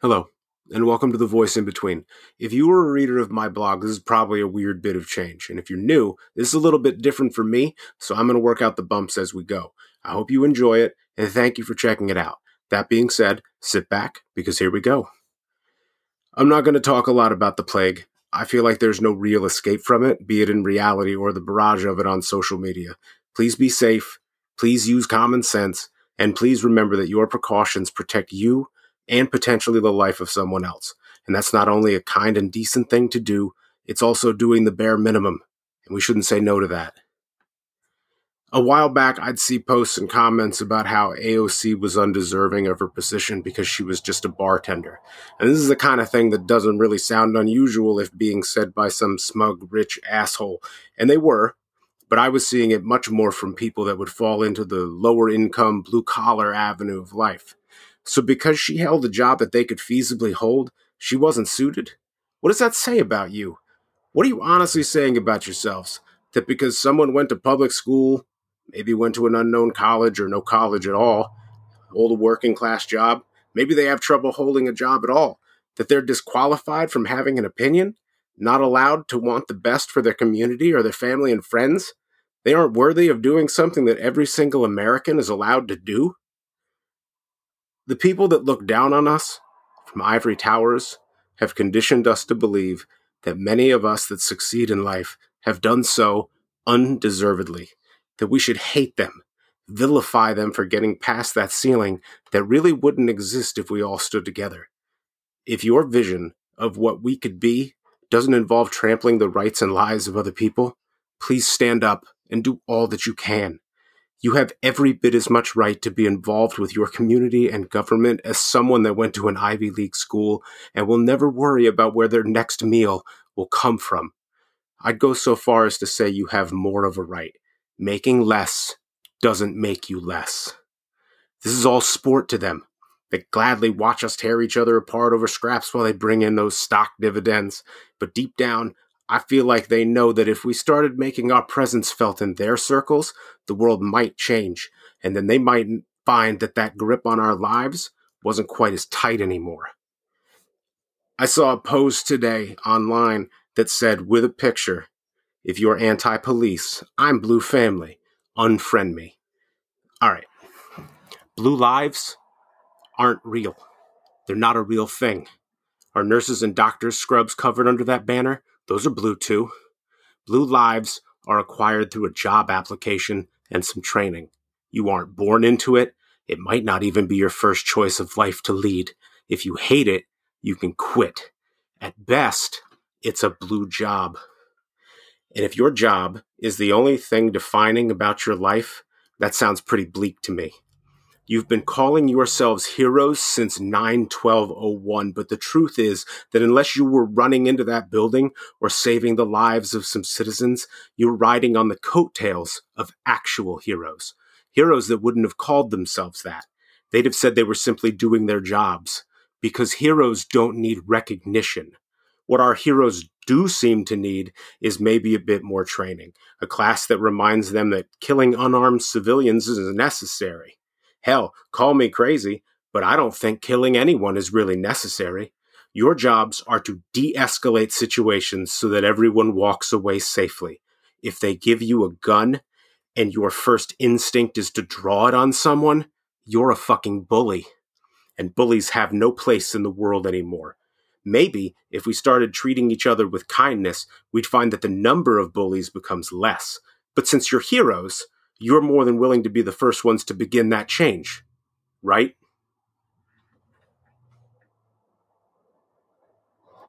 Hello, and welcome to The Voice in Between. If you were a reader of my blog, this is probably a weird bit of change. And if you're new, this is a little bit different for me, so I'm going to work out the bumps as we go. I hope you enjoy it, and thank you for checking it out. That being said, sit back, because here we go. I'm not going to talk a lot about the plague. I feel like there's no real escape from it, be it in reality or the barrage of it on social media. Please be safe, please use common sense, and please remember that your precautions protect you and potentially the life of someone else. And that's not only a kind and decent thing to do, it's also doing the bare minimum. And we shouldn't say no to that. A while back, I'd see posts and comments about how AOC was undeserving of her position because she was just a bartender. And this is the kind of thing that doesn't really sound unusual if being said by some smug, rich asshole. And they were, but I was seeing it much more from people that would fall into the lower income, blue collar avenue of life. So because she held a job that they could feasibly hold, she wasn't suited? What does that say about you? What are you honestly saying about yourselves? That because someone went to public school, maybe went to an unknown college or no college at all, hold a working class job, maybe they have trouble holding a job at all, that they're disqualified from having an opinion, not allowed to want the best for their community or their family and friends? They aren't worthy of doing something that every single American is allowed to do? The people that look down on us from ivory towers have conditioned us to believe that many of us that succeed in life have done so undeservedly, that we should hate them, vilify them for getting past that ceiling that really wouldn't exist if we all stood together. If your vision of what we could be doesn't involve trampling the rights and lives of other people, please stand up and do all that you can you have every bit as much right to be involved with your community and government as someone that went to an Ivy League school and will never worry about where their next meal will come from. I'd go so far as to say you have more of a right. Making less doesn't make you less. This is all sport to them. They gladly watch us tear each other apart over scraps while they bring in those stock dividends. But deep down, I feel like they know that if we started making our presence felt in their circles, the world might change. And then they might find that that grip on our lives wasn't quite as tight anymore. I saw a post today online that said, with a picture, if you're anti police, I'm blue family, unfriend me. All right. Blue lives aren't real, they're not a real thing. Are nurses and doctors scrubs covered under that banner? Those are blue too. Blue lives are acquired through a job application and some training. You aren't born into it. It might not even be your first choice of life to lead. If you hate it, you can quit. At best, it's a blue job. And if your job is the only thing defining about your life, that sounds pretty bleak to me. You've been calling yourselves heroes since 91201, but the truth is that unless you were running into that building or saving the lives of some citizens, you're riding on the coattails of actual heroes. Heroes that wouldn't have called themselves that. They'd have said they were simply doing their jobs because heroes don't need recognition. What our heroes do seem to need is maybe a bit more training, a class that reminds them that killing unarmed civilians is necessary Hell, call me crazy, but I don't think killing anyone is really necessary. Your jobs are to de escalate situations so that everyone walks away safely. If they give you a gun and your first instinct is to draw it on someone, you're a fucking bully. And bullies have no place in the world anymore. Maybe if we started treating each other with kindness, we'd find that the number of bullies becomes less. But since you're heroes, you're more than willing to be the first ones to begin that change, right?